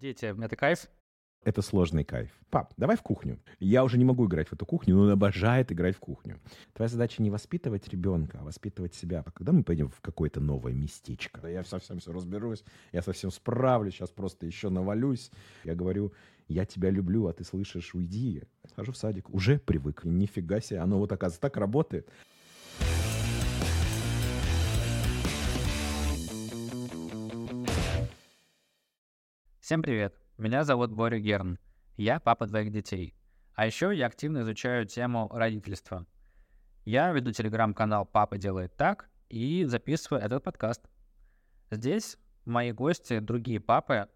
Дети, это кайф? Это сложный кайф. Пап, давай в кухню. Я уже не могу играть в эту кухню, но он обожает играть в кухню. Твоя задача не воспитывать ребенка, а воспитывать себя. А когда мы пойдем в какое-то новое местечко? Да я совсем все разберусь, я совсем справлюсь, сейчас просто еще навалюсь. Я говорю, я тебя люблю, а ты слышишь, уйди. Схожу в садик, уже привык. Нифига себе, оно вот оказывается так работает. Всем привет! Меня зовут Боря Герн. Я папа двоих детей. А еще я активно изучаю тему родительства. Я веду телеграм-канал «Папа делает так» и записываю этот подкаст. Здесь мои гости, другие папы,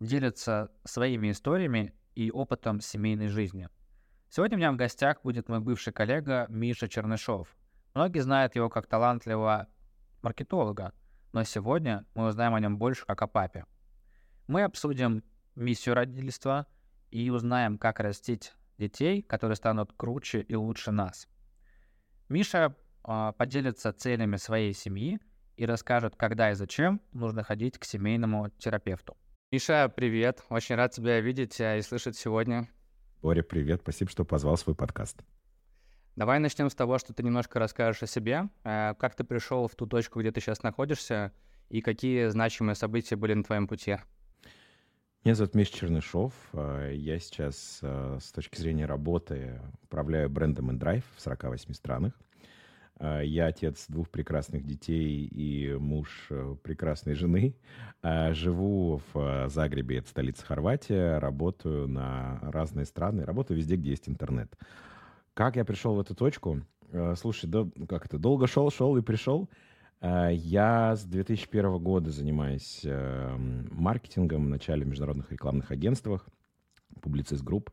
делятся своими историями и опытом семейной жизни. Сегодня у меня в гостях будет мой бывший коллега Миша Чернышов. Многие знают его как талантливого маркетолога, но сегодня мы узнаем о нем больше как о папе. Мы обсудим миссию родительства и узнаем, как растить детей, которые станут круче и лучше нас. Миша э, поделится целями своей семьи и расскажет, когда и зачем нужно ходить к семейному терапевту. Миша, привет. Очень рад тебя видеть и слышать сегодня. Боря, привет. Спасибо, что позвал свой подкаст. Давай начнем с того, что ты немножко расскажешь о себе. Э, как ты пришел в ту точку, где ты сейчас находишься, и какие значимые события были на твоем пути? Меня зовут Миш Чернышов. А, я сейчас а, с точки зрения работы управляю брендом InDrive в 48 странах. А, я отец двух прекрасных детей и муж э, прекрасной жены. Живу в Загребе, это столица Хорватии. Работаю на разные страны. Работаю везде, где есть интернет. Как я пришел в эту точку? Слушай, да, как это, долго шел, шел и пришел. Э, я с 2001 года занимаюсь э, маркетингом в начале международных рекламных агентствах, публицист групп,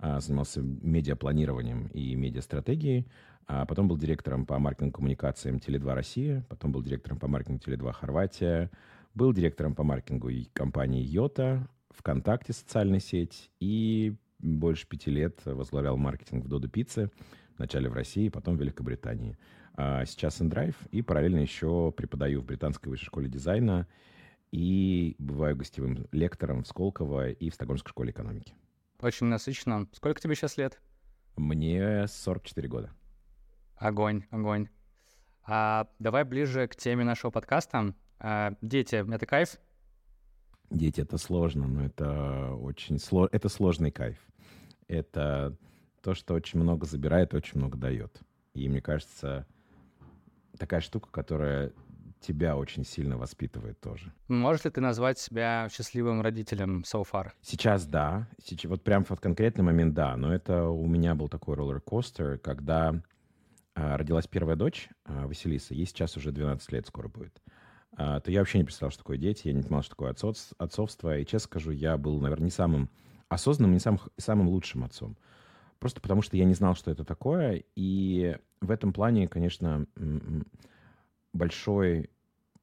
э, занимался медиапланированием и медиастратегией, а потом был директором по маркетинг-коммуникациям Теле2 Россия, потом был директором по маркетингу Теле2 Хорватия, был директором по маркетингу компании Йота, ВКонтакте социальная сеть и больше пяти лет возглавлял маркетинг в Додо Пицце, вначале в России, потом в Великобритании. А сейчас InDrive, и параллельно еще преподаю в Британской высшей школе дизайна и бываю гостевым лектором в Сколково и в Стокгольмской школе экономики. Очень насыщенно. Сколько тебе сейчас лет? Мне 44 года. Огонь, огонь. А, давай ближе к теме нашего подкаста. А, дети, это кайф? Дети — это сложно, но это очень сложно. Это сложный кайф. Это то, что очень много забирает очень много дает. И мне кажется, такая штука, которая тебя очень сильно воспитывает тоже. Можешь ли ты назвать себя счастливым родителем so far? Сейчас да. Сейчас, вот прям в конкретный момент да. Но это у меня был такой роллер-костер, когда а, родилась первая дочь, а, Василиса. Ей сейчас уже 12 лет скоро будет. А, то я вообще не представлял, что такое дети. Я не понимал, что такое отцов, отцовство. И честно скажу, я был, наверное, не самым осознанным, не самым, самым лучшим отцом. Просто потому что я не знал, что это такое. И в этом плане, конечно, большой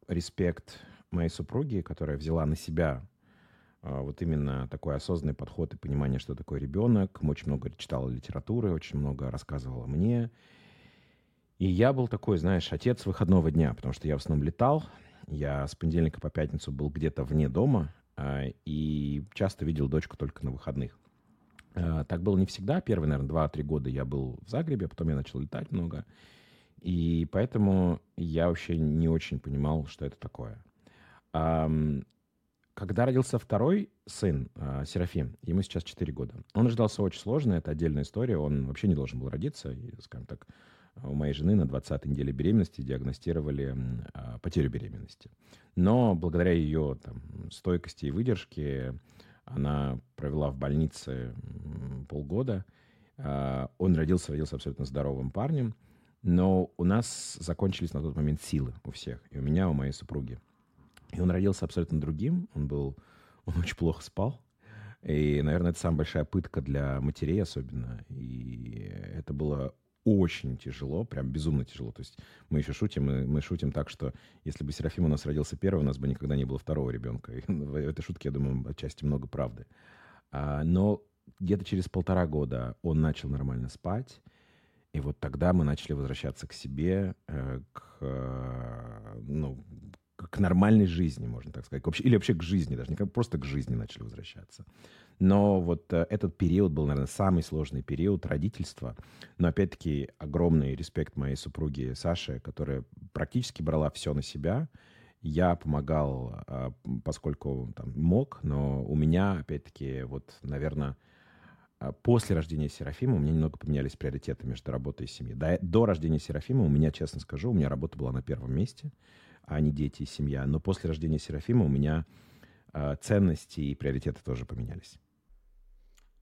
респект моей супруге, которая взяла на себя а, вот именно такой осознанный подход и понимание, что такое ребенок. Очень много читала литературы, очень много рассказывала мне. И я был такой, знаешь, отец выходного дня, потому что я в основном летал. Я с понедельника по пятницу был где-то вне дома а, и часто видел дочку только на выходных. Э, так было не всегда. Первые, наверное, 2-3 года я был в Загребе, потом я начал летать много. И поэтому я вообще не очень понимал, что это такое. Когда родился второй сын, э, Серафим, ему сейчас 4 года, он рождался очень сложно, это отдельная история, он вообще не должен был родиться, и, скажем так, у моей жены на 20-й неделе беременности диагностировали э, потерю беременности. Но благодаря ее там, стойкости и выдержке она провела в больнице полгода. А, он родился, родился абсолютно здоровым парнем. Но у нас закончились на тот момент силы у всех. И у меня, у моей супруги. И он родился абсолютно другим. Он был... Он очень плохо спал. И, наверное, это самая большая пытка для матерей особенно. И это было очень тяжело, прям безумно тяжело. То есть мы еще шутим, мы, мы шутим так, что если бы Серафим у нас родился первый, у нас бы никогда не было второго ребенка. И в этой шутке, я думаю, отчасти много правды. А, но где-то через полтора года он начал нормально спать. И вот тогда мы начали возвращаться к себе, э, к, э, ну, к нормальной жизни, можно так сказать. Вообще, или вообще к жизни, даже не как просто к жизни начали возвращаться. Но вот э, этот период был, наверное, самый сложный период родительства. Но опять-таки огромный респект моей супруге Саше, которая практически брала все на себя. Я помогал, э, поскольку там, мог, но у меня, опять-таки, вот, наверное, э, после рождения Серафима у меня немного поменялись приоритеты между работой и семьей. До, до рождения Серафима у меня, честно скажу, у меня работа была на первом месте, а не дети и семья. Но после рождения Серафима у меня э, ценности и приоритеты тоже поменялись.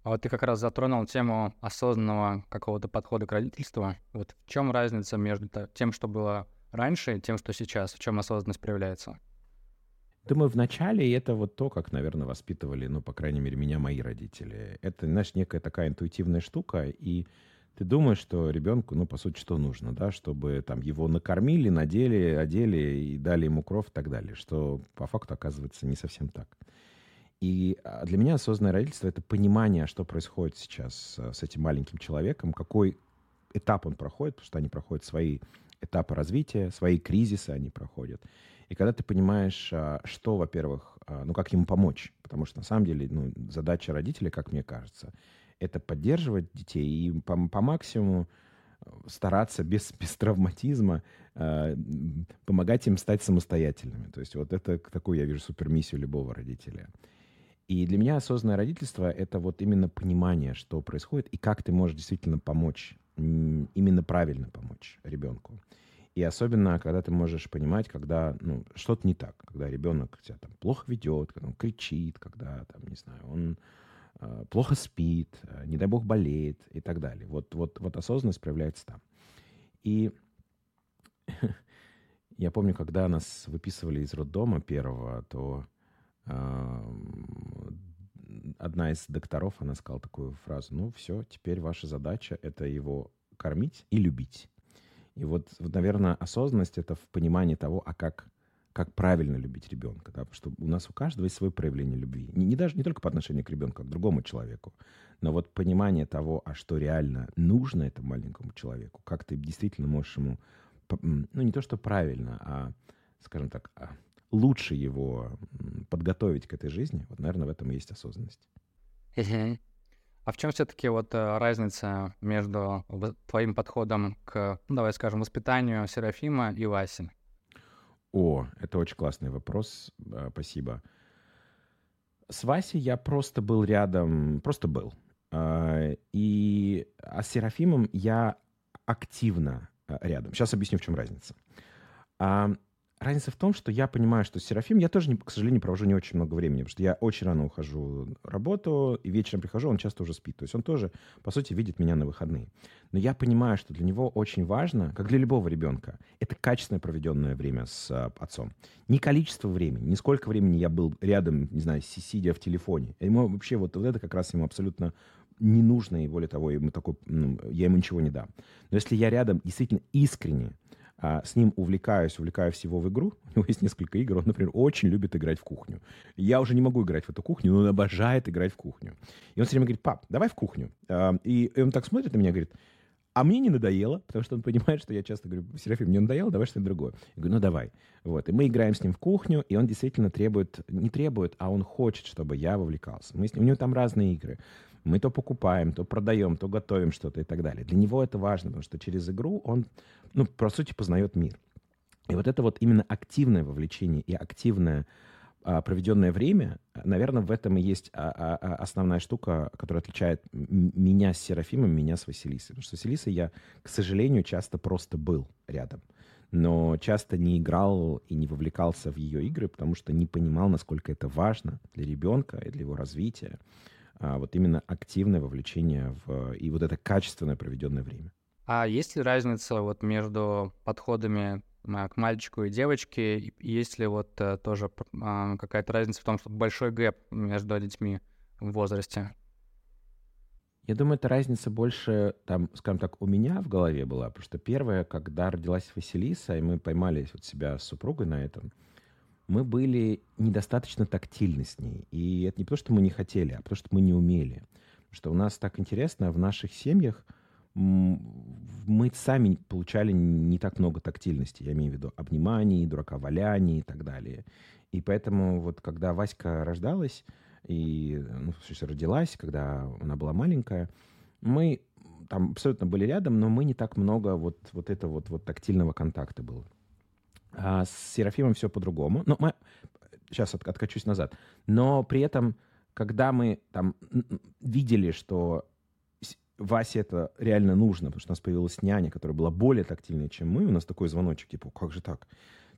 А вот ты как раз затронул тему осознанного какого-то подхода к родительству. Вот в чем разница между тем, что было раньше, и тем, что сейчас? В чем осознанность проявляется? Думаю, вначале это вот то, как, наверное, воспитывали, ну, по крайней мере, меня мои родители. Это, знаешь, некая такая интуитивная штука, и ты думаешь, что ребенку, ну, по сути, что нужно, да, чтобы там его накормили, надели, одели и дали ему кровь и так далее, что по факту оказывается не совсем так. И а, для меня осознанное родительство — это понимание, что происходит сейчас с этим маленьким человеком, какой этап он проходит, потому что они проходят свои этапы развития, свои кризисы они проходят. И когда ты понимаешь, а, что, во-первых, а, ну, как ему помочь, потому что на самом деле ну, задача родителей, как мне кажется, это поддерживать детей и по, по максимуму стараться без, без травматизма э, помогать им стать самостоятельными. То есть вот это такую я вижу супермиссию любого родителя. И для меня осознанное родительство — это вот именно понимание, что происходит, и как ты можешь действительно помочь, именно правильно помочь ребенку. И особенно, когда ты можешь понимать, когда ну, что-то не так, когда ребенок себя там плохо ведет, когда он кричит, когда там, не знаю, он э, плохо спит, э, не дай бог болеет и так далее. Вот, вот, вот осознанность проявляется там. И я помню, когда нас выписывали из роддома первого, то одна из докторов, она сказала такую фразу, ну все, теперь ваша задача — это его кормить и любить. И вот, вот, наверное, осознанность — это в понимании того, а как, как правильно любить ребенка. Да? Что у нас у каждого есть свое проявление любви. Не, не даже не только по отношению к ребенку, а к другому человеку. Но вот понимание того, а что реально нужно этому маленькому человеку, как ты действительно можешь ему, ну не то что правильно, а, скажем так, а, лучше его подготовить к этой жизни, вот, наверное, в этом и есть осознанность. А в чем все-таки вот э, разница между твоим подходом к, ну, давай скажем, воспитанию Серафима и Васи? О, это очень классный вопрос, э, спасибо. С Васей я просто был рядом, просто был. Э, и а с Серафимом я активно рядом. Сейчас объясню, в чем разница. А, Разница в том, что я понимаю, что Серафим, я тоже, к сожалению, провожу не очень много времени, потому что я очень рано ухожу на работу, и вечером прихожу, он часто уже спит. То есть он тоже, по сути, видит меня на выходные. Но я понимаю, что для него очень важно, как для любого ребенка, это качественное проведенное время с а, отцом. Не количество времени, не сколько времени я был рядом, не знаю, сидя в телефоне. Ему вообще вот, вот это как раз ему абсолютно не нужно, и более того, ему такой, ну, я ему ничего не дам. Но если я рядом действительно искренне, а, с ним увлекаюсь, увлекаю всего в игру. У него есть несколько игр. Он, например, очень любит играть в кухню. Я уже не могу играть в эту кухню, но он обожает играть в кухню. И он все время говорит, пап, давай в кухню. А, и он так смотрит на меня и говорит, а мне не надоело, потому что он понимает, что я часто говорю, Серафим, мне надоело, давай что-нибудь другое. Я говорю, ну давай. Вот. И мы играем с ним в кухню, и он действительно требует, не требует, а он хочет, чтобы я вовлекался. Мы с ним, у него там разные игры. Мы то покупаем, то продаем, то готовим что-то и так далее. Для него это важно, потому что через игру он, ну, по сути, познает мир. И вот это вот именно активное вовлечение и активное а, проведенное время, наверное, в этом и есть а, а, а, основная штука, которая отличает меня с Серафимом, меня с Василисой. Потому что с Василисой я, к сожалению, часто просто был рядом но часто не играл и не вовлекался в ее игры, потому что не понимал, насколько это важно для ребенка и для его развития а вот именно активное вовлечение в, и вот это качественное проведенное время. А есть ли разница вот между подходами а, к мальчику и девочке? Есть ли вот э, тоже а, какая-то разница в том, что большой гэп между детьми в возрасте? Я думаю, эта разница больше, там, скажем так, у меня в голове была, потому что первое, когда родилась Василиса, и мы поймали вот себя с супругой на этом, мы были недостаточно тактильны с ней. И это не потому, что мы не хотели, а потому, что мы не умели. Потому что у нас так интересно, в наших семьях мы сами получали не так много тактильности, я имею в виду обниманий, дурака валяний и так далее. И поэтому вот когда Васька рождалась, и, ну, в родилась, когда она была маленькая, мы там абсолютно были рядом, но мы не так много вот, вот этого вот, вот тактильного контакта было. А с Серафимом все по-другому. Но мы... Сейчас от, откачусь назад. Но при этом, когда мы там видели, что Васе это реально нужно, потому что у нас появилась няня, которая была более тактильной, чем мы, у нас такой звоночек, типа, как же так?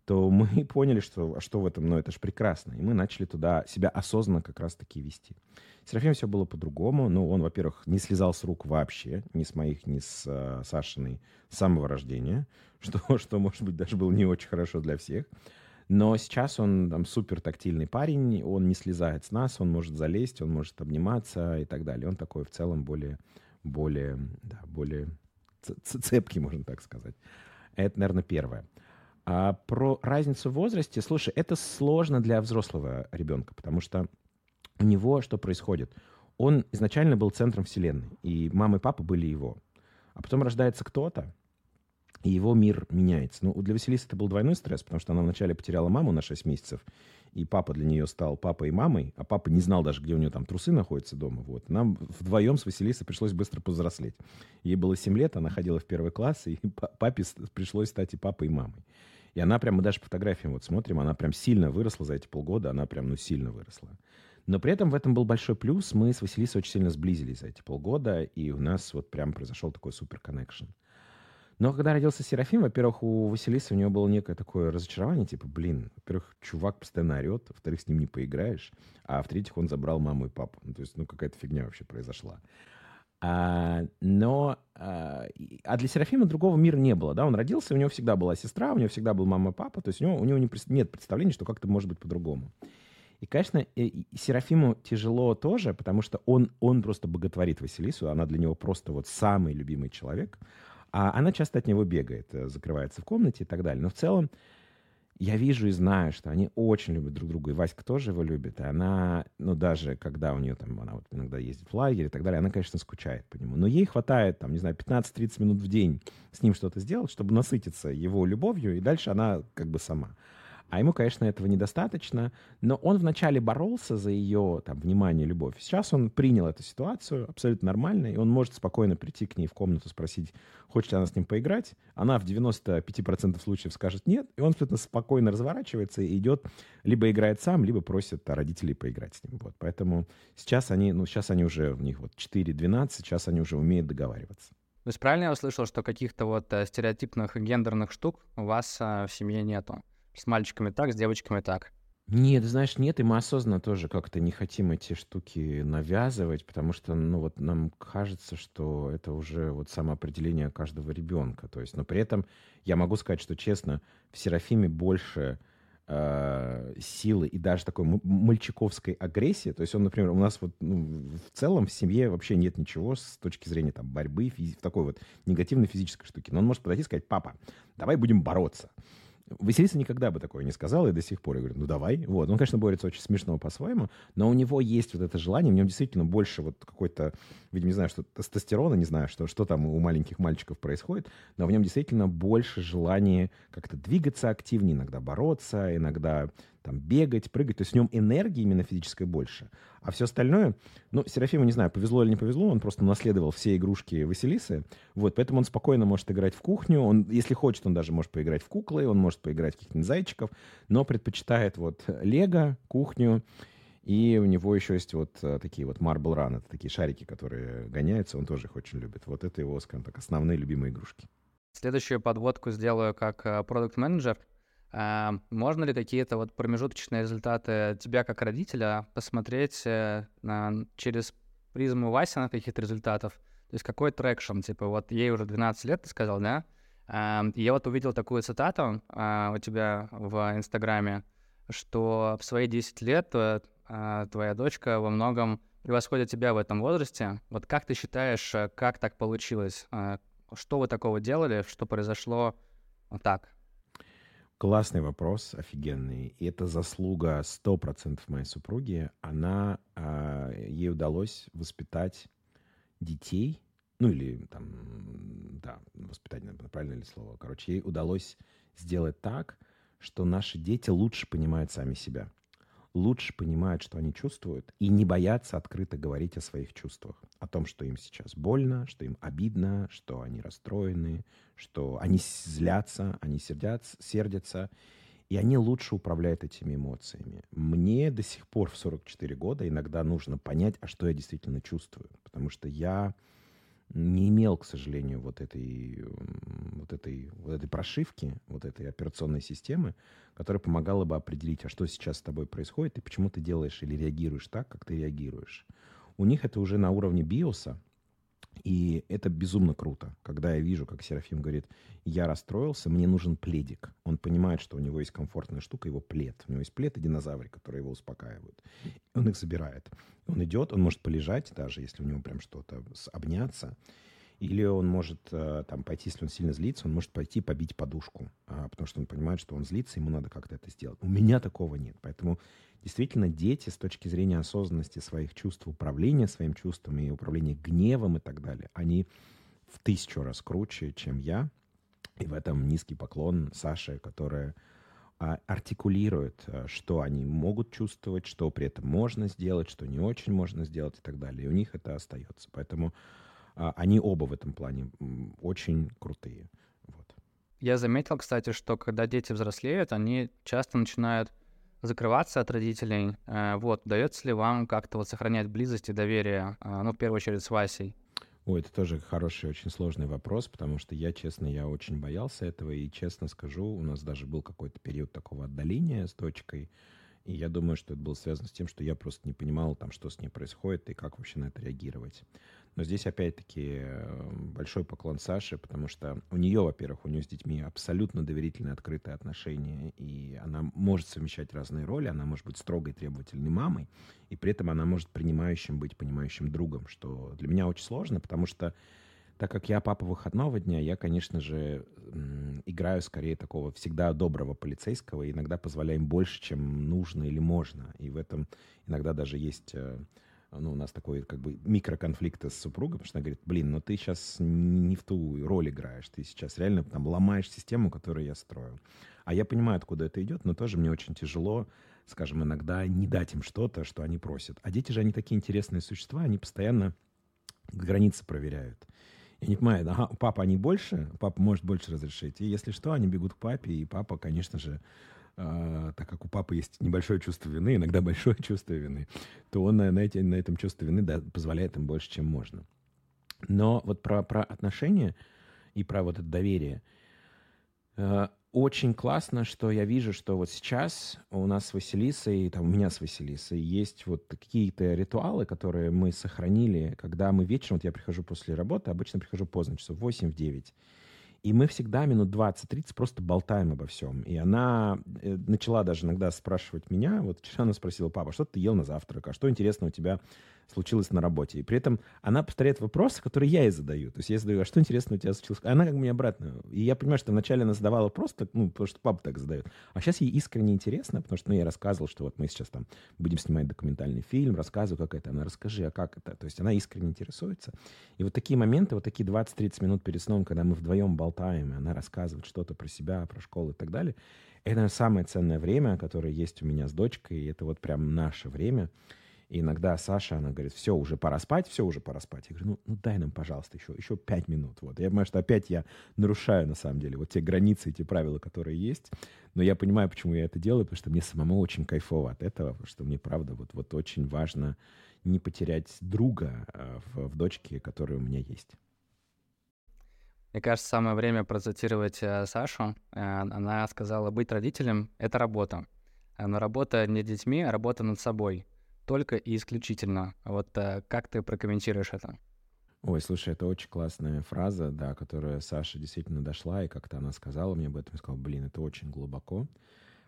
То мы поняли, что, а что в этом, ну, это же прекрасно. И мы начали туда себя осознанно как раз-таки вести. Серафим все было по-другому. Ну, он, во-первых, не слезал с рук вообще, ни с моих, ни с э, Сашиной, с самого рождения, что, что, может быть, даже было не очень хорошо для всех. Но сейчас он там супер тактильный парень, он не слезает с нас, он может залезть, он может обниматься и так далее. Он такой в целом более более, да, более цепкий, можно так сказать. Это, наверное, первое. А про разницу в возрасте, слушай, это сложно для взрослого ребенка, потому что у него что происходит? Он изначально был центром вселенной, и мама и папа были его. А потом рождается кто-то, и его мир меняется. Ну, для Василисы это был двойной стресс, потому что она вначале потеряла маму на 6 месяцев, и папа для нее стал папой и мамой, а папа не знал даже, где у нее там трусы находятся дома. Вот. Нам вдвоем с Василисой пришлось быстро повзрослеть. Ей было 7 лет, она ходила в первый класс, и папе пришлось стать и папой, и мамой. И она прямо, даже фотографиям вот смотрим, она прям сильно выросла за эти полгода, она прям, ну, сильно выросла. Но при этом в этом был большой плюс. Мы с Василисой очень сильно сблизились за эти полгода, и у нас вот прям произошел такой супер коннекшн. Но когда родился Серафим, во-первых, у Василисы у него было некое такое разочарование, типа, блин, во-первых, чувак постоянно орет, во-вторых, с ним не поиграешь, а в-третьих, он забрал маму и папу. Ну, то есть, ну, какая-то фигня вообще произошла. А, но а, а для Серафима другого мира не было, да, он родился, у него всегда была сестра, у него всегда был мама и папа, то есть у него, у него не, нет представления, что как-то может быть по-другому. И, конечно, и Серафиму тяжело тоже, потому что он, он просто боготворит Василису, она для него просто вот самый любимый человек. А она часто от него бегает, э, закрывается в комнате и так далее. Но в целом я вижу и знаю, что они очень любят друг друга, и Васька тоже его любит, и она, ну, даже когда у нее там, она вот иногда ездит в лагерь и так далее, она, конечно, скучает по нему, но ей хватает, там, не знаю, 15-30 минут в день с ним что-то сделать, чтобы насытиться его любовью, и дальше она как бы сама. А ему, конечно, этого недостаточно, но он вначале боролся за ее там, внимание, любовь. Сейчас он принял эту ситуацию абсолютно нормально, и он может спокойно прийти к ней в комнату, спросить, хочет ли она с ним поиграть. Она в 95% случаев скажет нет, и он абсолютно спокойно разворачивается и идет, либо играет сам, либо просит родителей поиграть с ним. Вот. Поэтому сейчас они, ну, сейчас они уже, в них вот 4-12, сейчас они уже умеют договариваться. То есть правильно я услышал, что каких-то вот э, стереотипных гендерных штук у вас э, в семье нету? С мальчиками так, с девочками так. Нет, знаешь, нет, и мы осознанно тоже как-то не хотим эти штуки навязывать, потому что, ну, вот нам кажется, что это уже вот самоопределение каждого ребенка. То есть, но при этом я могу сказать, что честно, в Серафиме больше э, силы и даже такой мальчиковской агрессии. То есть он, например, у нас вот ну, в целом в семье вообще нет ничего с точки зрения там борьбы, физи- такой вот негативной физической штуки. Но он может подойти и сказать, папа, давай будем бороться. Василиса никогда бы такое не сказала, и до сих пор я говорю, ну давай. Вот. Он, конечно, борется очень смешно по-своему, но у него есть вот это желание, в нем действительно больше вот какой-то, видимо, не знаю, что тестостерона, не знаю, что, что там у маленьких мальчиков происходит, но в нем действительно больше желания как-то двигаться активнее, иногда бороться, иногда там бегать, прыгать. То есть в нем энергии именно физической больше. А все остальное, ну, Серафиму, не знаю, повезло или не повезло, он просто наследовал все игрушки Василисы. Вот, поэтому он спокойно может играть в кухню. Он, если хочет, он даже может поиграть в куклы, он может поиграть в каких-нибудь зайчиков, но предпочитает вот Лего, кухню, и у него еще есть вот э, такие вот Marble Run, это такие шарики, которые гоняются, он тоже их очень любит. Вот это его, скажем так, основные любимые игрушки. Следующую подводку сделаю как э, продукт-менеджер. А, можно ли какие-то вот промежуточные результаты тебя как родителя посмотреть э, через призму Васи на каких-то результатов? То есть какой traction, типа вот ей уже 12 лет, ты сказал, да? А, я вот увидел такую цитату а, у тебя в Инстаграме, что в свои 10 лет э, твоя дочка во многом превосходит тебя в этом возрасте. Вот как ты считаешь, э, как так получилось? Что вы такого делали, что произошло вот так? Классный вопрос, офигенный. И это заслуга 100% моей супруги. Она, э, ей удалось воспитать детей, ну или там, да, воспитание, правильное ли слово. Короче, ей удалось сделать так, что наши дети лучше понимают сами себя лучше понимают, что они чувствуют, и не боятся открыто говорить о своих чувствах. О том, что им сейчас больно, что им обидно, что они расстроены, что они злятся, они сердятся, сердятся, и они лучше управляют этими эмоциями. Мне до сих пор в 44 года иногда нужно понять, а что я действительно чувствую. Потому что я не имел, к сожалению, вот этой, вот этой, вот этой прошивки, вот этой операционной системы, которая помогала бы определить, а что сейчас с тобой происходит и почему ты делаешь или реагируешь так, как ты реагируешь. У них это уже на уровне биоса, и это безумно круто, когда я вижу, как Серафим говорит, я расстроился, мне нужен пледик. Он понимает, что у него есть комфортная штука, его плед. У него есть плед и динозавры, которые его успокаивают. Он их забирает. Он идет, он может полежать даже, если у него прям что-то, обняться. Или он может э, там пойти, если он сильно злится, он может пойти побить подушку, а, потому что он понимает, что он злится, ему надо как-то это сделать. У меня такого нет. Поэтому действительно дети с точки зрения осознанности своих чувств, управления своим чувствами и управления гневом и так далее, они в тысячу раз круче, чем я. И в этом низкий поклон Саше, которая а, артикулирует, э, что они могут чувствовать, что при этом можно сделать, что не очень можно сделать и так далее. И у них это остается. Поэтому они оба в этом плане очень крутые. Вот. Я заметил, кстати, что когда дети взрослеют, они часто начинают закрываться от родителей. Э, вот, удается ли вам как-то вот сохранять близость и доверие, э, ну, в первую очередь, с Васей? Ой, это тоже хороший, очень сложный вопрос, потому что я, честно, я очень боялся этого, и честно скажу, у нас даже был какой-то период такого отдаления с дочкой, и я думаю, что это было связано с тем, что я просто не понимал, там, что с ней происходит и как вообще на это реагировать. Но здесь, опять-таки, эм, большой поклон Саше, потому что у нее, во-первых, у нее с детьми абсолютно доверительные, открытые отношения, и она может совмещать разные роли, она может быть строгой, требовательной мамой, и при этом она может принимающим быть, понимающим другом, что для меня очень сложно, потому что так как я папа выходного дня, я, конечно же, играю скорее такого всегда доброго полицейского, и иногда позволяю им больше, чем нужно или можно. И в этом иногда даже есть э, ну, у нас такой как бы микроконфликт с супругой, потому что она говорит, блин, ну ты сейчас не в ту роль играешь, ты сейчас реально там ломаешь систему, которую я строю. А я понимаю, откуда это идет, но тоже мне очень тяжело, скажем, иногда не дать им что-то, что они просят. А дети же, они такие интересные существа, они постоянно границы проверяют. Я не понимаю, ага, папа они больше, папа может больше разрешить. И если что, они бегут к папе, и папа, конечно же, так как у папы есть небольшое чувство вины, иногда большое чувство вины, то он на, на, эти, на этом чувстве вины да, позволяет им больше, чем можно. Но вот про, про отношения и про вот это доверие. Э, очень классно, что я вижу, что вот сейчас у нас с Василисой, там у меня с Василисой есть вот какие-то ритуалы, которые мы сохранили, когда мы вечером, вот я прихожу после работы, обычно прихожу поздно, часов 8-9, и мы всегда минут 20-30 просто болтаем обо всем. И она э, начала даже иногда спрашивать меня. Вот вчера она спросила, папа, что ты ел на завтрак? А что интересно у тебя случилось на работе. И при этом она повторяет вопросы, которые я ей задаю. То есть я задаю, а что интересно у тебя случилось? А она как бы мне обратно. И я понимаю, что вначале она задавала просто, ну, потому что папа так задает. А сейчас ей искренне интересно, потому что ну, я рассказывал, что вот мы сейчас там будем снимать документальный фильм, рассказываю, как это. Она расскажи, а как это? То есть она искренне интересуется. И вот такие моменты, вот такие 20-30 минут перед сном, когда мы вдвоем болтаем, и она рассказывает что-то про себя, про школу и так далее, это, самое ценное время, которое есть у меня с дочкой, и это вот прям наше время. И иногда Саша, она говорит, все, уже пора спать, все, уже пора спать. Я говорю, ну, ну дай нам, пожалуйста, еще, еще пять минут. Вот. Я понимаю, что опять я нарушаю, на самом деле, вот те границы, эти правила, которые есть. Но я понимаю, почему я это делаю, потому что мне самому очень кайфово от этого, потому что мне, правда, вот, вот очень важно не потерять друга э, в, в дочке, которая у меня есть. Мне кажется, самое время процитировать э, Сашу. Э, она сказала, быть родителем — это работа. Но работа не детьми, а работа над собой только и исключительно. Вот э, как ты прокомментируешь это? Ой, слушай, это очень классная фраза, да, которая Саша действительно дошла, и как-то она сказала мне об этом, и сказала, блин, это очень глубоко,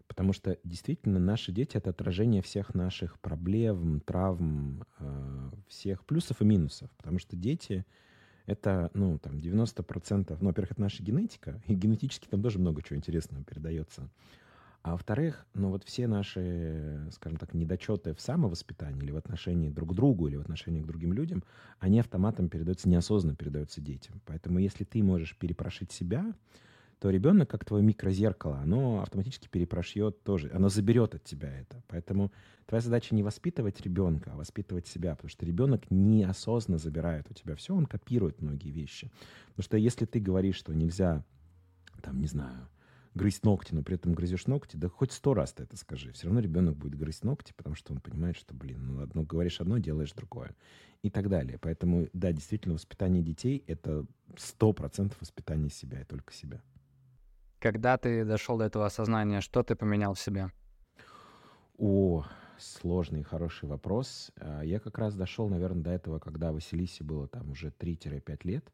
потому что действительно наши дети — это отражение всех наших проблем, травм, э, всех плюсов и минусов, потому что дети — это, ну, там, 90%, ну, во-первых, это наша генетика, и генетически там тоже много чего интересного передается. А во-вторых, ну вот все наши, скажем так, недочеты в самовоспитании или в отношении друг к другу, или в отношении к другим людям, они автоматом передаются, неосознанно передаются детям. Поэтому если ты можешь перепрошить себя, то ребенок, как твое микрозеркало, оно автоматически перепрошьет тоже, оно заберет от тебя это. Поэтому твоя задача не воспитывать ребенка, а воспитывать себя, потому что ребенок неосознанно забирает у тебя все, он копирует многие вещи. Потому что если ты говоришь, что нельзя, там, не знаю, грызть ногти, но при этом грызешь ногти, да хоть сто раз ты это скажи. Все равно ребенок будет грызть ногти, потому что он понимает, что, блин, ну одно говоришь одно, делаешь другое. И так далее. Поэтому, да, действительно, воспитание детей — это сто процентов воспитание себя и только себя. Когда ты дошел до этого осознания, что ты поменял в себе? О, сложный, хороший вопрос. А, я как раз дошел, наверное, до этого, когда Василисе было там уже 3-5 лет.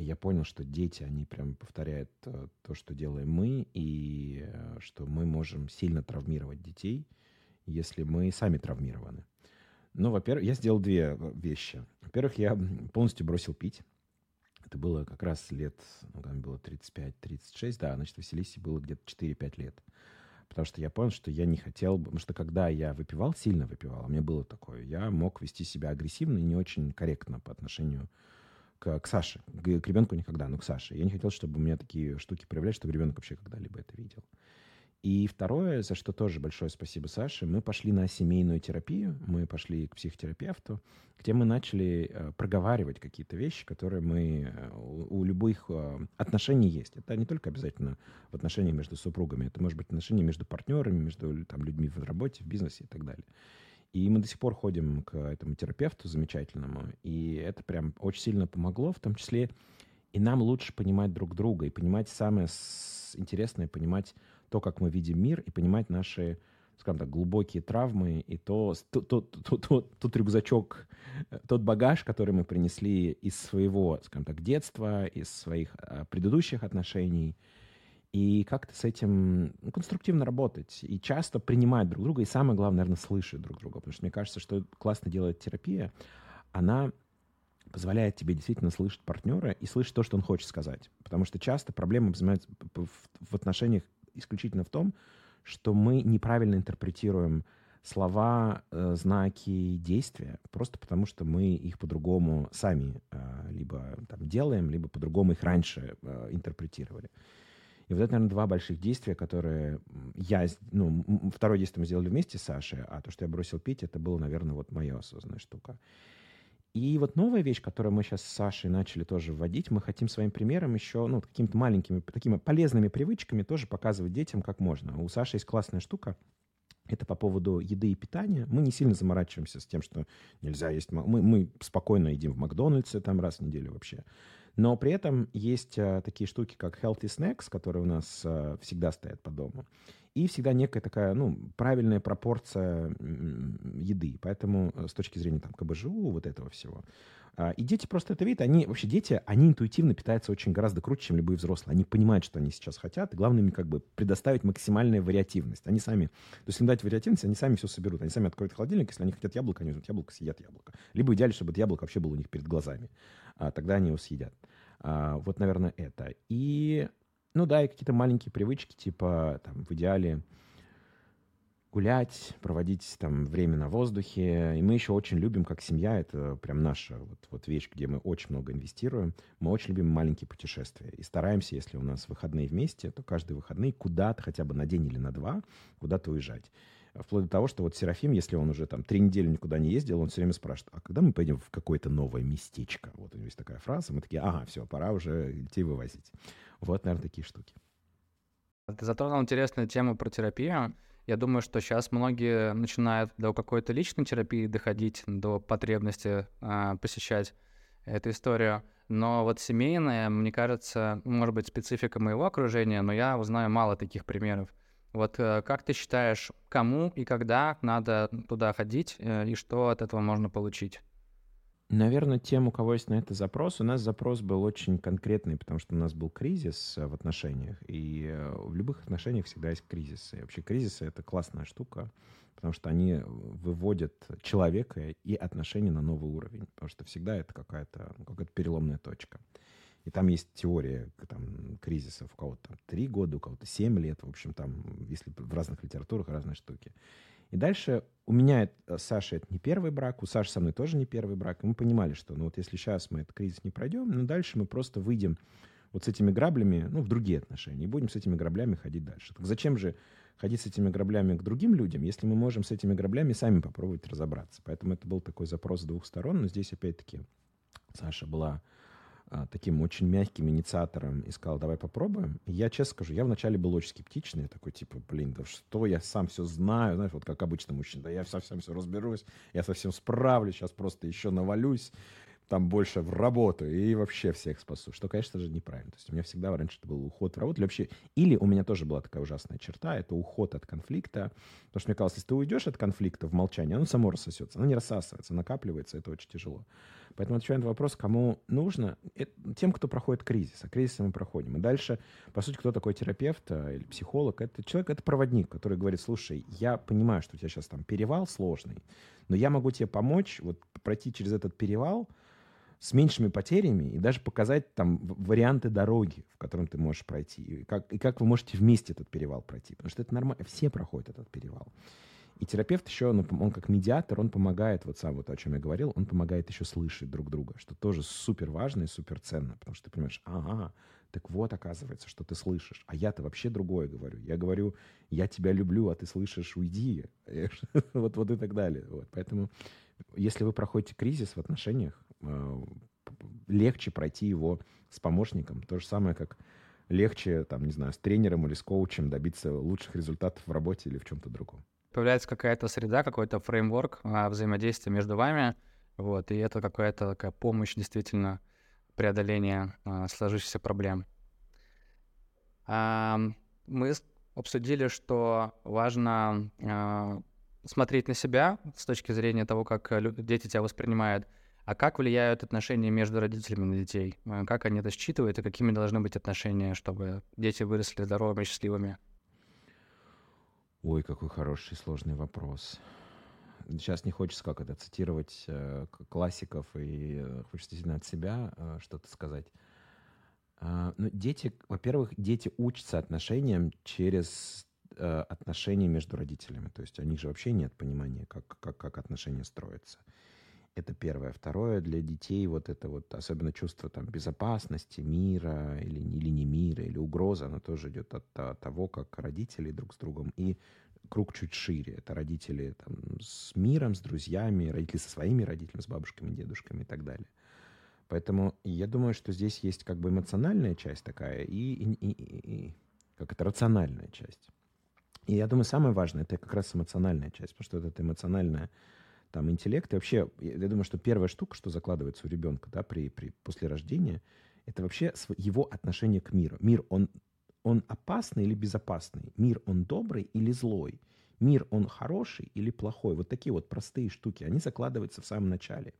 И я понял, что дети, они прям повторяют э, то, что делаем мы, и э, что мы можем сильно травмировать детей, если мы сами травмированы. Ну, во-первых, я сделал две э, вещи. Во-первых, я полностью бросил пить. Это было как раз лет, ну, там было 35-36, да, значит, Василисе было где-то 4-5 лет. Потому что я понял, что я не хотел, потому что когда я выпивал, сильно выпивал, а мне было такое, я мог вести себя агрессивно и не очень корректно по отношению к, к Саше. К, к ребенку никогда, но к Саше. Я не хотел, чтобы у меня такие штуки проявлялись, чтобы ребенок вообще когда-либо это видел. И второе, за что тоже большое спасибо Саше, мы пошли на семейную терапию, мы пошли к психотерапевту, где мы начали э, проговаривать какие-то вещи, которые мы э, у, у любых э, отношений есть. Это не только обязательно в отношениях между супругами, это может быть отношения между партнерами, между там, людьми в работе, в бизнесе и так далее. И мы до сих пор ходим к этому терапевту замечательному, и это прям очень сильно помогло, в том числе и нам лучше понимать друг друга, и понимать самое интересное, понимать то, как мы видим мир, и понимать наши, скажем так, глубокие травмы, и то, тот, тот, тот, тот рюкзачок, тот багаж, который мы принесли из своего, скажем так, детства, из своих а, предыдущих отношений – и как-то с этим ну, конструктивно работать, и часто принимать друг друга, и самое главное, наверное, слышать друг друга, потому что мне кажется, что классно делает терапия, она позволяет тебе действительно слышать партнера и слышать то, что он хочет сказать. Потому что часто проблема в отношениях исключительно в том, что мы неправильно интерпретируем слова, э, знаки, действия, просто потому что мы их по-другому сами э, либо там, делаем, либо по-другому их раньше э, интерпретировали. И вот это, наверное, два больших действия, которые я... Ну, второе действие мы сделали вместе с Сашей, а то, что я бросил пить, это было, наверное, вот моя осознанная штука. И вот новая вещь, которую мы сейчас с Сашей начали тоже вводить, мы хотим своим примером еще, ну, какими-то маленькими, такими полезными привычками тоже показывать детям, как можно. У Саши есть классная штука, это по поводу еды и питания. Мы не сильно заморачиваемся с тем, что нельзя есть... Мы, мы спокойно едим в Макдональдсе там раз в неделю вообще. Но при этом есть а, такие штуки, как healthy snacks, которые у нас а, всегда стоят по дому. И всегда некая такая, ну, правильная пропорция еды. Поэтому э, с точки зрения там КБЖУ, вот этого всего. А, и дети просто это видят. Они, вообще дети, они интуитивно питаются очень гораздо круче, чем любые взрослые. Они понимают, что они сейчас хотят. Главное им как бы предоставить максимальную вариативность. Они сами, то есть им дать вариативность, они сами все соберут. Они сами откроют холодильник. Если они хотят яблоко, они возьмут яблоко, съедят яблоко. Либо идеально, чтобы это яблоко вообще было у них перед глазами. А, тогда они его съедят. А, вот, наверное, это. И, ну да, и какие-то маленькие привычки, типа, там, в идеале гулять, проводить там время на воздухе. И мы еще очень любим, как семья, это прям наша вот, вот вещь, где мы очень много инвестируем. Мы очень любим маленькие путешествия. И стараемся, если у нас выходные вместе, то каждые выходные куда-то хотя бы на день или на два куда-то уезжать. Вплоть до того, что вот Серафим, если он уже там три недели никуда не ездил, он все время спрашивает, а когда мы пойдем в какое-то новое местечко? Вот у него есть такая фраза, мы такие, ага, все, пора уже идти вывозить. Вот, наверное, такие штуки. Ты затронул интересную тему про терапию. Я думаю, что сейчас многие начинают до какой-то личной терапии доходить, до потребности э, посещать эту историю. Но вот семейная, мне кажется, может быть, специфика моего окружения, но я узнаю мало таких примеров. Вот э, как ты считаешь, кому и когда надо туда ходить, э, и что от этого можно получить? Наверное, тем, у кого есть на это запрос, у нас запрос был очень конкретный, потому что у нас был кризис э, в отношениях, и в любых отношениях всегда есть кризисы. И вообще кризисы — это классная штука, потому что они выводят человека и отношения на новый уровень, потому что всегда это какая-то ну, какая переломная точка. И там есть теория там, кризисов. У кого-то там 3 года, у кого-то 7 лет. В общем, там, если в разных литературах разные штуки. И дальше у меня это, Саша это не первый брак, у Саши со мной тоже не первый брак. И мы понимали, что ну вот если сейчас мы этот кризис не пройдем, ну дальше мы просто выйдем вот с этими граблями, ну, в другие отношения, и будем с этими граблями ходить дальше. Так зачем же ходить с этими граблями к другим людям, если мы можем с этими граблями сами попробовать разобраться? Поэтому это был такой запрос с двух сторон, но здесь опять-таки Саша была таким очень мягким инициатором и сказал, давай попробуем. И я честно скажу, я вначале был очень скептичный, такой типа, блин, да что, я сам все знаю, знаешь, вот как обычно мужчина, да я совсем все разберусь, я совсем справлюсь, сейчас просто еще навалюсь там больше в работу и вообще всех спасу, что, конечно же, неправильно. То есть у меня всегда раньше это был уход в работу. Или вообще, или у меня тоже была такая ужасная черта, это уход от конфликта. Потому что мне казалось, если ты уйдешь от конфликта в молчании, оно само рассосется, оно не рассасывается, накапливается, это очень тяжело. Поэтому отвечаю на вопрос, кому нужно, это тем, кто проходит кризис. А кризис мы проходим. И дальше, по сути, кто такой терапевт а, или психолог? Это человек, это проводник, который говорит, слушай, я понимаю, что у тебя сейчас там перевал сложный, но я могу тебе помочь вот пройти через этот перевал, с меньшими потерями и даже показать там варианты дороги, в котором ты можешь пройти, и как, и как вы можете вместе этот перевал пройти. Потому что это нормально, все проходят этот перевал. И терапевт еще, он, он как медиатор, он помогает, вот сам вот о чем я говорил, он помогает еще слышать друг друга, что тоже супер важно и супер ценно, потому что ты понимаешь, ага, так вот оказывается, что ты слышишь, а я-то вообще другое говорю. Я говорю, я тебя люблю, а ты слышишь, уйди, вот, вот и так далее. Вот. Поэтому если вы проходите кризис в отношениях, легче пройти его с помощником. То же самое, как легче, там, не знаю, с тренером или с коучем добиться лучших результатов в работе или в чем-то другом. Появляется какая-то среда, какой-то фреймворк а, взаимодействия между вами, вот, и это какая-то такая помощь действительно преодоления а, сложившихся проблем. Мы обсудили, что важно а, смотреть на себя с точки зрения того, как э, дети тебя воспринимают, а как влияют отношения между родителями на детей? Э, как они это считывают и какими должны быть отношения, чтобы дети выросли здоровыми и счастливыми? Ой, какой хороший сложный вопрос. Сейчас не хочется как это цитировать э, классиков и э, хочется действительно от себя что-то сказать. Э, ну, дети, во-первых, дети учатся отношениям через отношения между родителями. То есть у них же вообще нет понимания, как, как, как отношения строятся. Это первое. Второе, для детей вот это вот, особенно чувство там безопасности, мира или, или не мира, или угроза, оно тоже идет от, от того, как родители друг с другом. И круг чуть шире. Это родители там, с миром, с друзьями, родители со своими родителями, с бабушками, дедушками и так далее. Поэтому я думаю, что здесь есть как бы эмоциональная часть такая и, и, и, и как это рациональная часть. И я думаю, самое важное это как раз эмоциональная часть, потому что вот эта эмоциональная там интеллект. И вообще, я, думаю, что первая штука, что закладывается у ребенка, да, при, при, после рождения, это вообще его отношение к миру. Мир, он, он опасный или безопасный? Мир, он добрый или злой? Мир, он хороший или плохой? Вот такие вот простые штуки, они закладываются в самом начале.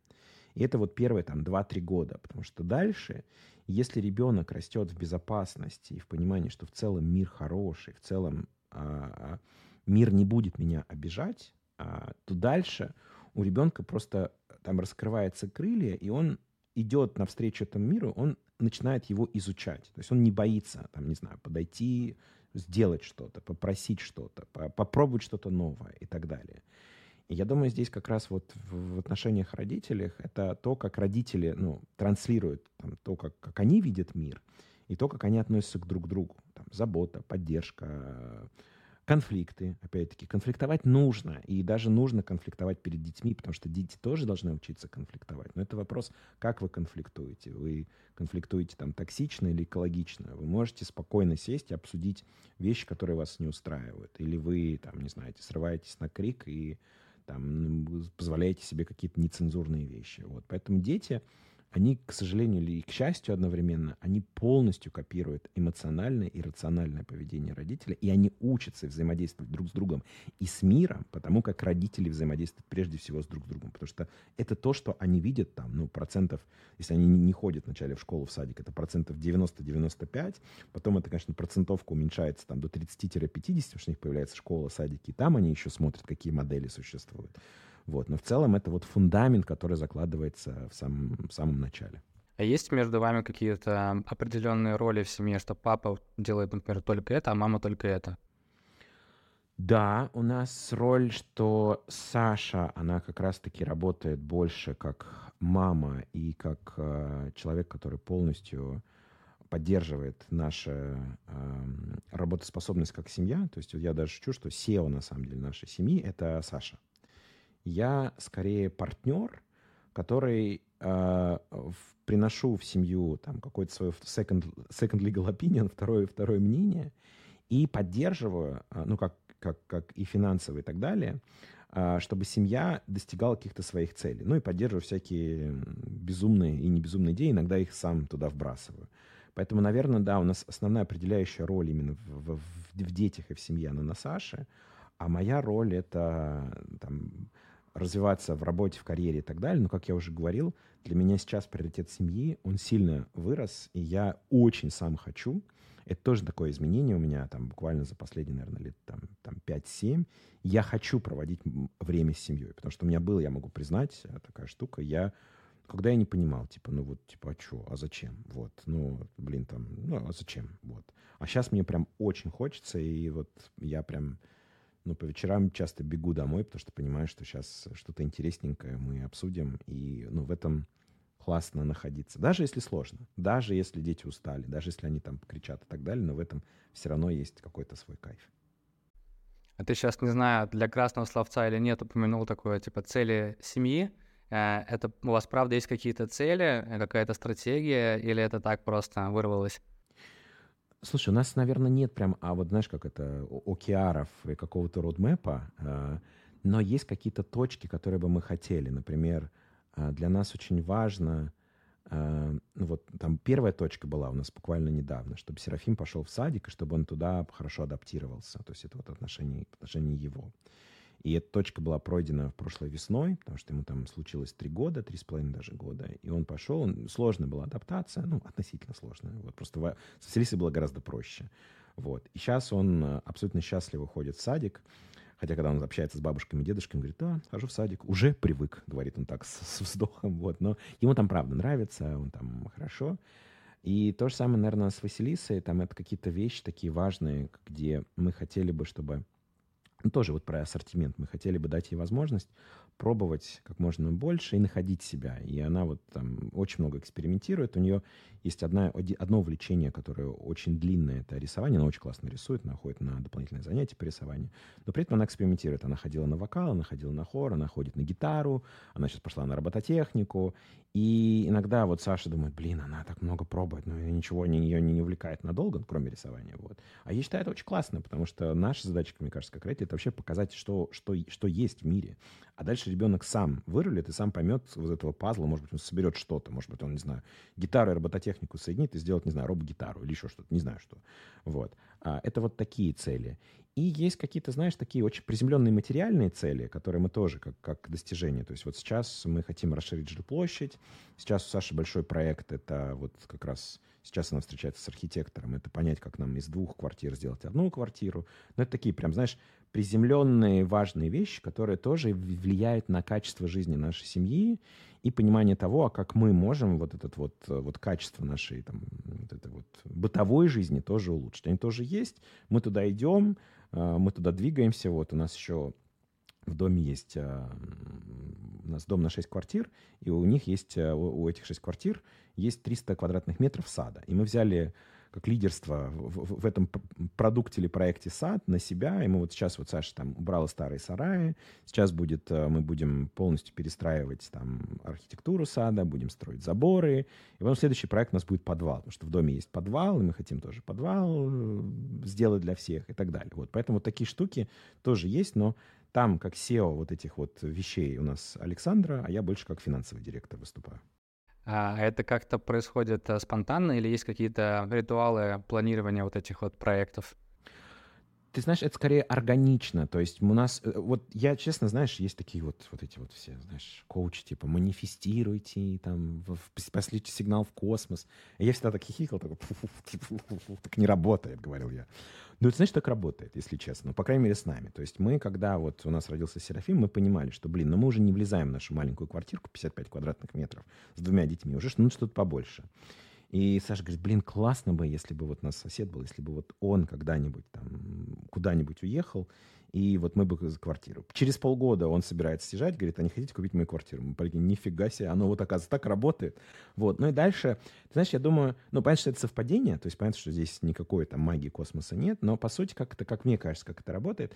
И это вот первые там 2-3 года, потому что дальше, если ребенок растет в безопасности и в понимании, что в целом мир хороший, в целом а, а мир не будет меня обижать, а, то дальше у ребенка просто там раскрываются крылья, и он идет навстречу этому миру, он начинает его изучать. То есть он не боится, там, не знаю, подойти, сделать что-то, попросить что-то, попробовать что-то новое и так далее. И я думаю, здесь как раз вот в отношениях родителей это то, как родители ну, транслируют там, то, как, как они видят мир, и то, как они относятся к друг другу. Там, забота, поддержка, конфликты, опять-таки, конфликтовать нужно, и даже нужно конфликтовать перед детьми, потому что дети тоже должны учиться конфликтовать. Но это вопрос, как вы конфликтуете. Вы конфликтуете там токсично или экологично. Вы можете спокойно сесть и обсудить вещи, которые вас не устраивают. Или вы, там, не знаете, срываетесь на крик и там позволяете себе какие-то нецензурные вещи. Вот. Поэтому дети они, к сожалению или к счастью одновременно, они полностью копируют эмоциональное и рациональное поведение родителя, и они учатся взаимодействовать друг с другом и с миром, потому как родители взаимодействуют прежде всего с друг с другом, потому что это то, что они видят там, ну, процентов, если они не ходят вначале в школу, в садик, это процентов 90-95, потом это, конечно, процентовка уменьшается там до 30-50, потому что у них появляется школа, садики, и там они еще смотрят, какие модели существуют. Вот. Но в целом это вот фундамент, который закладывается в самом, в самом начале. А есть между вами какие-то определенные роли в семье, что папа делает, например, только это, а мама только это? Да, у нас роль, что Саша, она как раз-таки работает больше как мама и как э, человек, который полностью поддерживает нашу э, работоспособность как семья. То есть я даже шучу, что SEO на самом деле нашей семьи — это Саша. Я скорее партнер, который э, в, приношу в семью там какой-то свой second, second legal opinion, второе, второе мнение, и поддерживаю, э, ну, как, как, как и финансово и так далее, э, чтобы семья достигала каких-то своих целей. Ну, и поддерживаю всякие безумные и не безумные идеи, иногда их сам туда вбрасываю. Поэтому, наверное, да, у нас основная определяющая роль именно в, в, в детях и в семье, она на Саше, а моя роль — это там, развиваться в работе, в карьере и так далее. Но, как я уже говорил, для меня сейчас приоритет семьи, он сильно вырос, и я очень сам хочу. Это тоже такое изменение у меня там буквально за последние, наверное, лет там, там 5-7. Я хочу проводить время с семьей, потому что у меня было, я могу признать, э, такая штука, я когда я не понимал, типа, ну вот, типа, а что, а зачем? Вот, ну, блин, там, ну, а зачем? Вот. А сейчас мне прям очень хочется, и вот я прям, ну, по вечерам часто бегу домой, потому что понимаю, что сейчас что-то интересненькое мы обсудим, и, ну, в этом классно находиться. Даже если сложно, даже если дети устали, даже если они там кричат и так далее, но в этом все равно есть какой-то свой кайф. А ты сейчас, не знаю, для красного словца или нет, упомянул такое, типа, цели семьи, Э, это у вас правда есть какие-то цели, э, какая-то стратегия, или это так просто вырвалось? Слушай, у нас, наверное, нет прям, а вот знаешь, как это, океаров и какого-то родмэпа, э, но есть какие-то точки, которые бы мы хотели. Например, для нас очень важно, ну вот там первая точка была у нас буквально недавно, чтобы Серафим пошел в садик, и чтобы он туда хорошо адаптировался. То есть это вот отношение, отношение его. И эта точка была пройдена в прошлой весной, потому что ему там случилось три года, три с половиной даже года. И он пошел, он, сложная была адаптация, ну, относительно сложная. Вот просто в, с Василисой было гораздо проще. Вот. И сейчас он э, абсолютно счастливо ходит в садик. Хотя, когда он общается с бабушками и дедушками, говорит, да, хожу в садик. Уже привык, говорит он так, с, с вздохом. Вот. Но ему там правда нравится, он там хорошо. И то же самое, наверное, с Василисой. Там это какие-то вещи такие важные, где мы хотели бы, чтобы тоже вот про ассортимент. Мы хотели бы дать ей возможность пробовать как можно больше и находить себя. И она вот там очень много экспериментирует. У нее есть одна, одно увлечение, которое очень длинное, это рисование. Она очень классно рисует, она ходит на дополнительные занятия по рисованию. Но при этом она экспериментирует. Она ходила на вокал, она ходила на хор, она ходит на гитару, она сейчас пошла на робототехнику. И иногда вот Саша думает, блин, она так много пробует, но ничего не, ее не увлекает надолго, кроме рисования. Вот. А я считаю это очень классно, потому что наша задача, мне кажется, как родители, это вообще показать, что, что, что есть в мире. А дальше ребенок сам вырулит и сам поймет из этого пазла, может быть, он соберет что-то, может быть, он, не знаю, гитару и робототехнику соединит и сделает, не знаю, робот-гитару или еще что-то, не знаю что. Вот. А, это вот такие цели. И есть какие-то, знаешь, такие очень приземленные материальные цели, которые мы тоже как, как достижение. То есть вот сейчас мы хотим расширить жилплощадь. Сейчас у Саши большой проект. Это вот как раз сейчас она встречается с архитектором. Это понять, как нам из двух квартир сделать одну квартиру. Но это такие прям, знаешь, приземленные важные вещи, которые тоже влияют на качество жизни нашей семьи и понимание того, а как мы можем вот этот вот, вот качество нашей там, вот этой вот бытовой жизни тоже улучшить. Они тоже есть, мы туда идем, а, мы туда двигаемся, вот у нас еще в доме есть, а, у нас дом на 6 квартир, и у них есть, а, у этих 6 квартир есть 300 квадратных метров сада. И мы взяли как лидерство в, в этом продукте или проекте сад на себя. И мы вот сейчас, вот Саша там убрала старые сараи. Сейчас будет, э, мы будем полностью перестраивать там архитектуру сада, будем строить заборы. И потом следующий проект у нас будет подвал, потому что в доме есть подвал, и мы хотим тоже подвал э, сделать для всех и так далее. Вот, поэтому вот такие штуки тоже есть, но там как SEO вот этих вот вещей у нас Александра, а я больше как финансовый директор выступаю. А это как-то происходит э, спонтанно или есть какие-то ритуалы планирования вот этих вот проектов? ты знаешь, это скорее органично. То есть у нас, э, вот я честно, знаешь, есть такие вот, вот эти вот все, знаешь, коучи, типа, манифестируйте, там, пошлите сигнал в космос. И я всегда так хихикал, такой, так не работает, говорил я. Ну, это значит, так работает, если честно. Ну, по крайней мере, с нами. То есть мы, когда вот у нас родился Серафим, мы понимали, что, блин, ну мы уже не влезаем в нашу маленькую квартирку, 55 квадратных метров, с двумя детьми, уже ну, что-то побольше. И Саша говорит, блин, классно бы, если бы вот у нас сосед был, если бы вот он когда-нибудь там куда-нибудь уехал, и вот мы бы за квартиру. Через полгода он собирается съезжать, говорит, а не хотите купить мою квартиру? Мы прикинь, нифига себе, оно вот, оказывается, так работает. Вот. Ну и дальше, ты знаешь, я думаю, ну, понятно, что это совпадение, то есть понятно, что здесь никакой там магии космоса нет, но по сути, как это, как мне кажется, как это работает,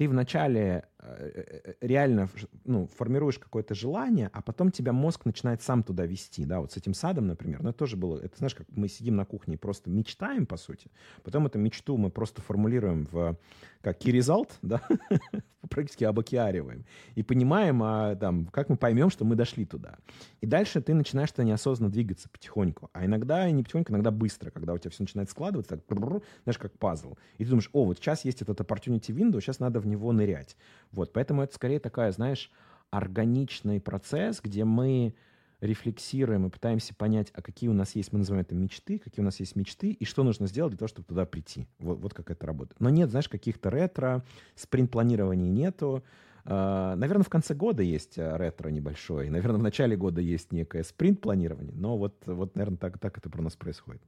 ты вначале э, э, реально ну, формируешь какое-то желание, а потом тебя мозг начинает сам туда вести, да, вот с этим садом, например, ну, это тоже было, это знаешь, как мы сидим на кухне и просто мечтаем, по сути, потом эту мечту мы просто формулируем в, как result, да, практически обокеариваем, и понимаем, а, там, как мы поймем, что мы дошли туда. И дальше ты начинаешь то неосознанно двигаться потихоньку, а иногда не потихоньку, иногда быстро, когда у тебя все начинает складываться, так, знаешь, как пазл, и ты думаешь, о, вот сейчас есть этот opportunity window, сейчас надо в него нырять. Вот, поэтому это скорее такая, знаешь, органичный процесс, где мы рефлексируем и пытаемся понять, а какие у нас есть, мы называем это мечты, какие у нас есть мечты, и что нужно сделать для того, чтобы туда прийти. Вот, вот как это работает. Но нет, знаешь, каких-то ретро, спринт-планирований нету. Uh, наверное, в конце года есть а, ретро небольшое, наверное, в начале года есть некое спринт-планирование, но вот, вот наверное, так, так это про нас происходит.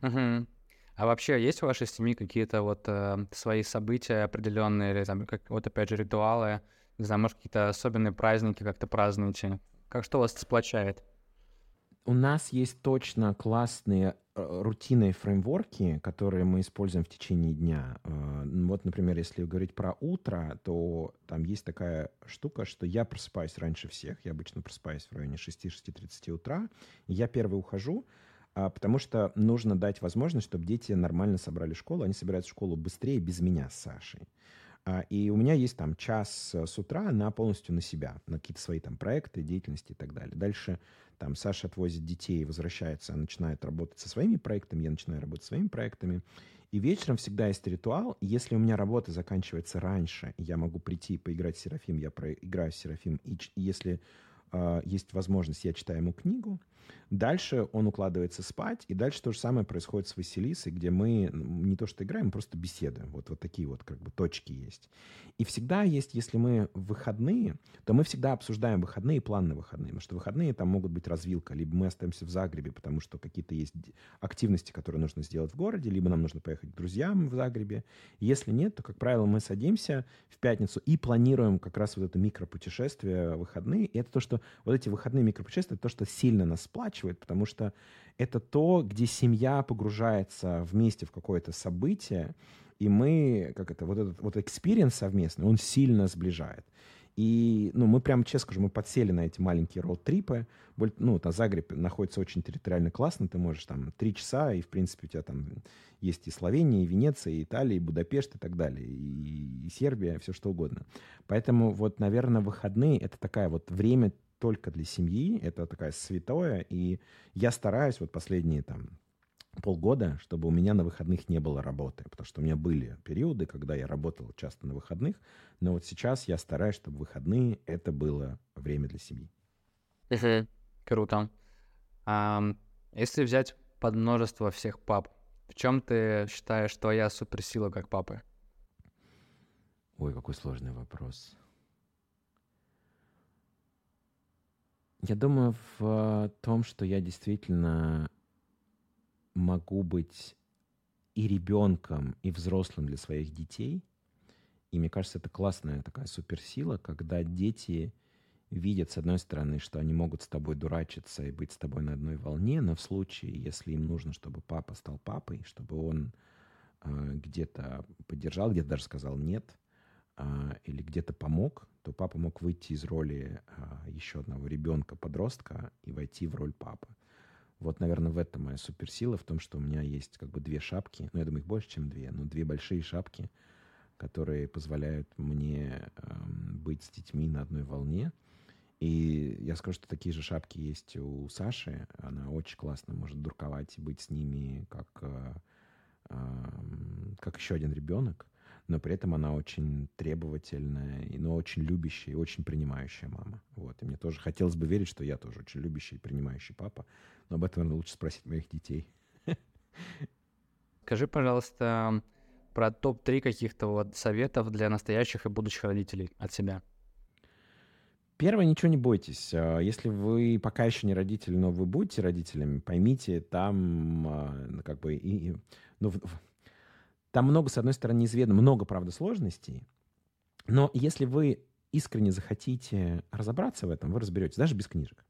Uh-huh. А вообще есть в вашей семье какие-то вот э, свои события определенные, или там, как, вот опять же, ритуалы, не знаю, может, какие-то особенные праздники как-то празднуете? Как что вас сплочает? У нас есть точно классные э, рутины и фреймворки, которые мы используем в течение дня. Э, вот, например, если говорить про утро, то там есть такая штука, что я просыпаюсь раньше всех. Я обычно просыпаюсь в районе 6-6.30 утра. Я первый ухожу, потому что нужно дать возможность, чтобы дети нормально собрали школу. Они собираются в школу быстрее без меня с Сашей. А, и у меня есть там час с утра на полностью на себя, на какие-то свои там проекты, деятельности и так далее. Дальше там Саша отвозит детей, возвращается, начинает работать со своими проектами, я начинаю работать своими проектами. И вечером всегда есть ритуал. Если у меня работа заканчивается раньше, я могу прийти и поиграть в Серафим, я проиграю в Серафим. И если э, есть возможность, я читаю ему книгу. Дальше он укладывается спать, и дальше то же самое происходит с Василисой, где мы не то что играем, просто беседуем. Вот, вот такие вот как бы точки есть. И всегда есть, если мы в выходные, то мы всегда обсуждаем выходные и план на выходные. Потому что выходные там могут быть развилка. Либо мы остаемся в Загребе, потому что какие-то есть активности, которые нужно сделать в городе, либо нам нужно поехать к друзьям в Загребе. Если нет, то, как правило, мы садимся в пятницу и планируем как раз вот это микропутешествие выходные. И это то, что вот эти выходные микропутешествия, это то, что сильно нас сплачивает, потому что это то, где семья погружается вместе в какое-то событие, и мы, как это, вот этот вот experience совместный, он сильно сближает. И, ну, мы прям, честно скажу, мы подсели на эти маленькие road trip ы. Ну, на Загреб находится очень территориально классно. Ты можешь там три часа, и, в принципе, у тебя там есть и Словения, и Венеция, и Италия, и Будапешт, и так далее, и, и Сербия, все что угодно. Поэтому вот, наверное, выходные — это такая вот время только для семьи, это такая святое, и я стараюсь вот последние там полгода, чтобы у меня на выходных не было работы, потому что у меня были периоды, когда я работал часто на выходных, но вот сейчас я стараюсь, чтобы выходные это было время для семьи. Угу. Круто. А, если взять под множество всех пап, в чем ты считаешь твоя суперсила как папы? Ой, какой сложный вопрос. Я думаю в том, что я действительно могу быть и ребенком, и взрослым для своих детей. И мне кажется, это классная такая суперсила, когда дети видят, с одной стороны, что они могут с тобой дурачиться и быть с тобой на одной волне, но в случае, если им нужно, чтобы папа стал папой, чтобы он э, где-то поддержал, где-то даже сказал нет, э, или где-то помог, то папа мог выйти из роли а, еще одного ребенка-подростка и войти в роль папы. Вот, наверное, в этом моя суперсила, в том, что у меня есть как бы две шапки, ну, я думаю, их больше, чем две, но две большие шапки, которые позволяют мне э, быть с детьми на одной волне. И я скажу, что такие же шапки есть у Саши. Она очень классно может дурковать и быть с ними как, э, э, как еще один ребенок. Но при этом она очень требовательная, но очень любящая и очень принимающая мама. Вот. И мне тоже хотелось бы верить, что я тоже очень любящий и принимающий папа, но об этом, наверное, лучше спросить моих детей. Скажи, пожалуйста, про топ-3 каких-то вот советов для настоящих и будущих родителей от себя. Первое, ничего не бойтесь. А, если вы пока еще не родители, но вы будете родителями, поймите, там а, как бы и, ну, там много, с одной стороны, неизведанно, много, правда, сложностей. Но если вы искренне захотите разобраться в этом, вы разберетесь, даже без книжек.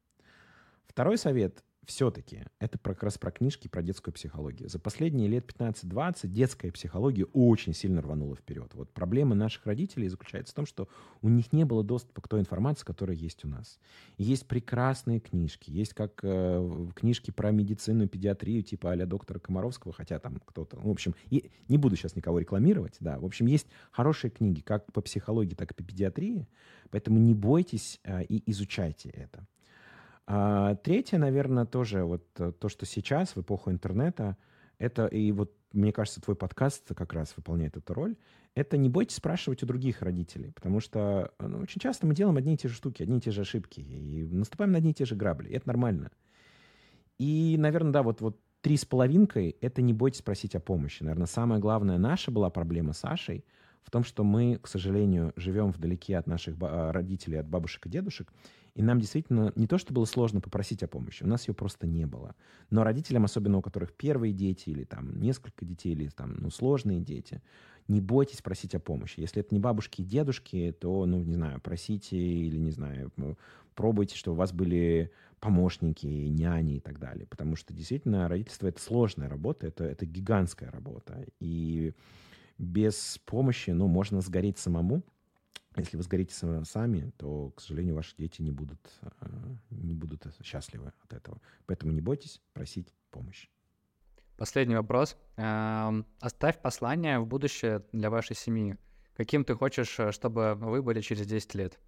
Второй совет все-таки это как раз про книжки, про детскую психологию. За последние лет 15-20 детская психология очень сильно рванула вперед. Вот проблема наших родителей заключается в том, что у них не было доступа к той информации, которая есть у нас. Есть прекрасные книжки, есть как э, книжки про медицину, педиатрию, типа а доктора Комаровского, хотя там кто-то, ну, в общем, и, не буду сейчас никого рекламировать, да, в общем, есть хорошие книги как по психологии, так и по педиатрии, поэтому не бойтесь э, и изучайте это. А, третье, наверное, тоже вот э, то, что сейчас в эпоху интернета, это и вот мне кажется, твой подкаст как раз выполняет эту роль. Это не бойтесь спрашивать у других родителей, потому что ну, очень часто мы делаем одни и те же штуки, одни и те же ошибки, и наступаем на одни и те же грабли. И это нормально. И, наверное, да, вот, вот три с половинкой — это не бойтесь спросить о помощи. Наверное, самая главная наша была проблема с Сашей в том, что мы, к сожалению, живем вдалеке от наших родителей, от бабушек и дедушек, и нам действительно не то, что было сложно попросить о помощи, у нас ее просто не было. Но родителям, особенно у которых первые дети или там несколько детей, или там ну, сложные дети, не бойтесь просить о помощи. Если это не бабушки и дедушки, то, ну, не знаю, просите или, не знаю, пробуйте, чтобы у вас были помощники, няни и так далее. Потому что действительно родительство — это сложная работа, это, это гигантская работа. И без помощи, ну, можно сгореть самому, если вы сгорите сами, то, к сожалению, ваши дети не будут, э, не будут счастливы от этого. Поэтому не бойтесь просить помощи. Последний вопрос. Эм, оставь послание в будущее для вашей семьи. Каким ты хочешь, э, чтобы вы были через 10 лет?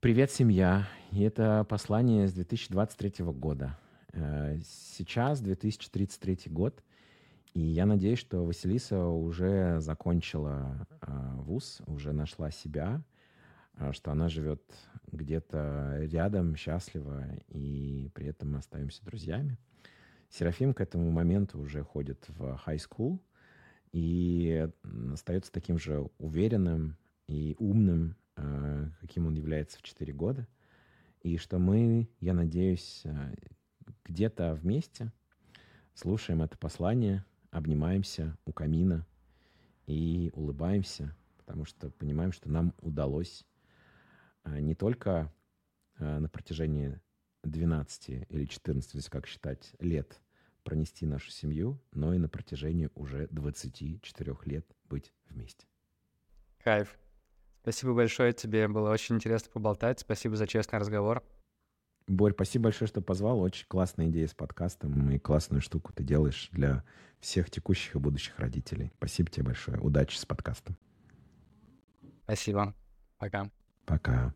Привет, семья. И это послание с 2023 года. Э, сейчас 2033 год — и я надеюсь, что Василиса уже закончила э, вуз, уже нашла себя, э, что она живет где-то рядом, счастлива, и при этом мы остаемся друзьями. Серафим к этому моменту уже ходит в high school и остается таким же уверенным и умным, э, каким он является в 4 года. И что мы, я надеюсь, где-то вместе слушаем это послание – обнимаемся у камина и улыбаемся, потому что понимаем, что нам удалось а, не только а, на протяжении 12 или 14, как считать, лет пронести нашу семью, но и на протяжении уже 24 лет быть вместе. Кайф. Спасибо большое тебе, было очень интересно поболтать. Спасибо за честный разговор. Борь, спасибо большое, что позвал. Очень классная идея с подкастом и классную штуку ты делаешь для всех текущих и будущих родителей. Спасибо тебе большое. Удачи с подкастом. Спасибо. Пока. Пока.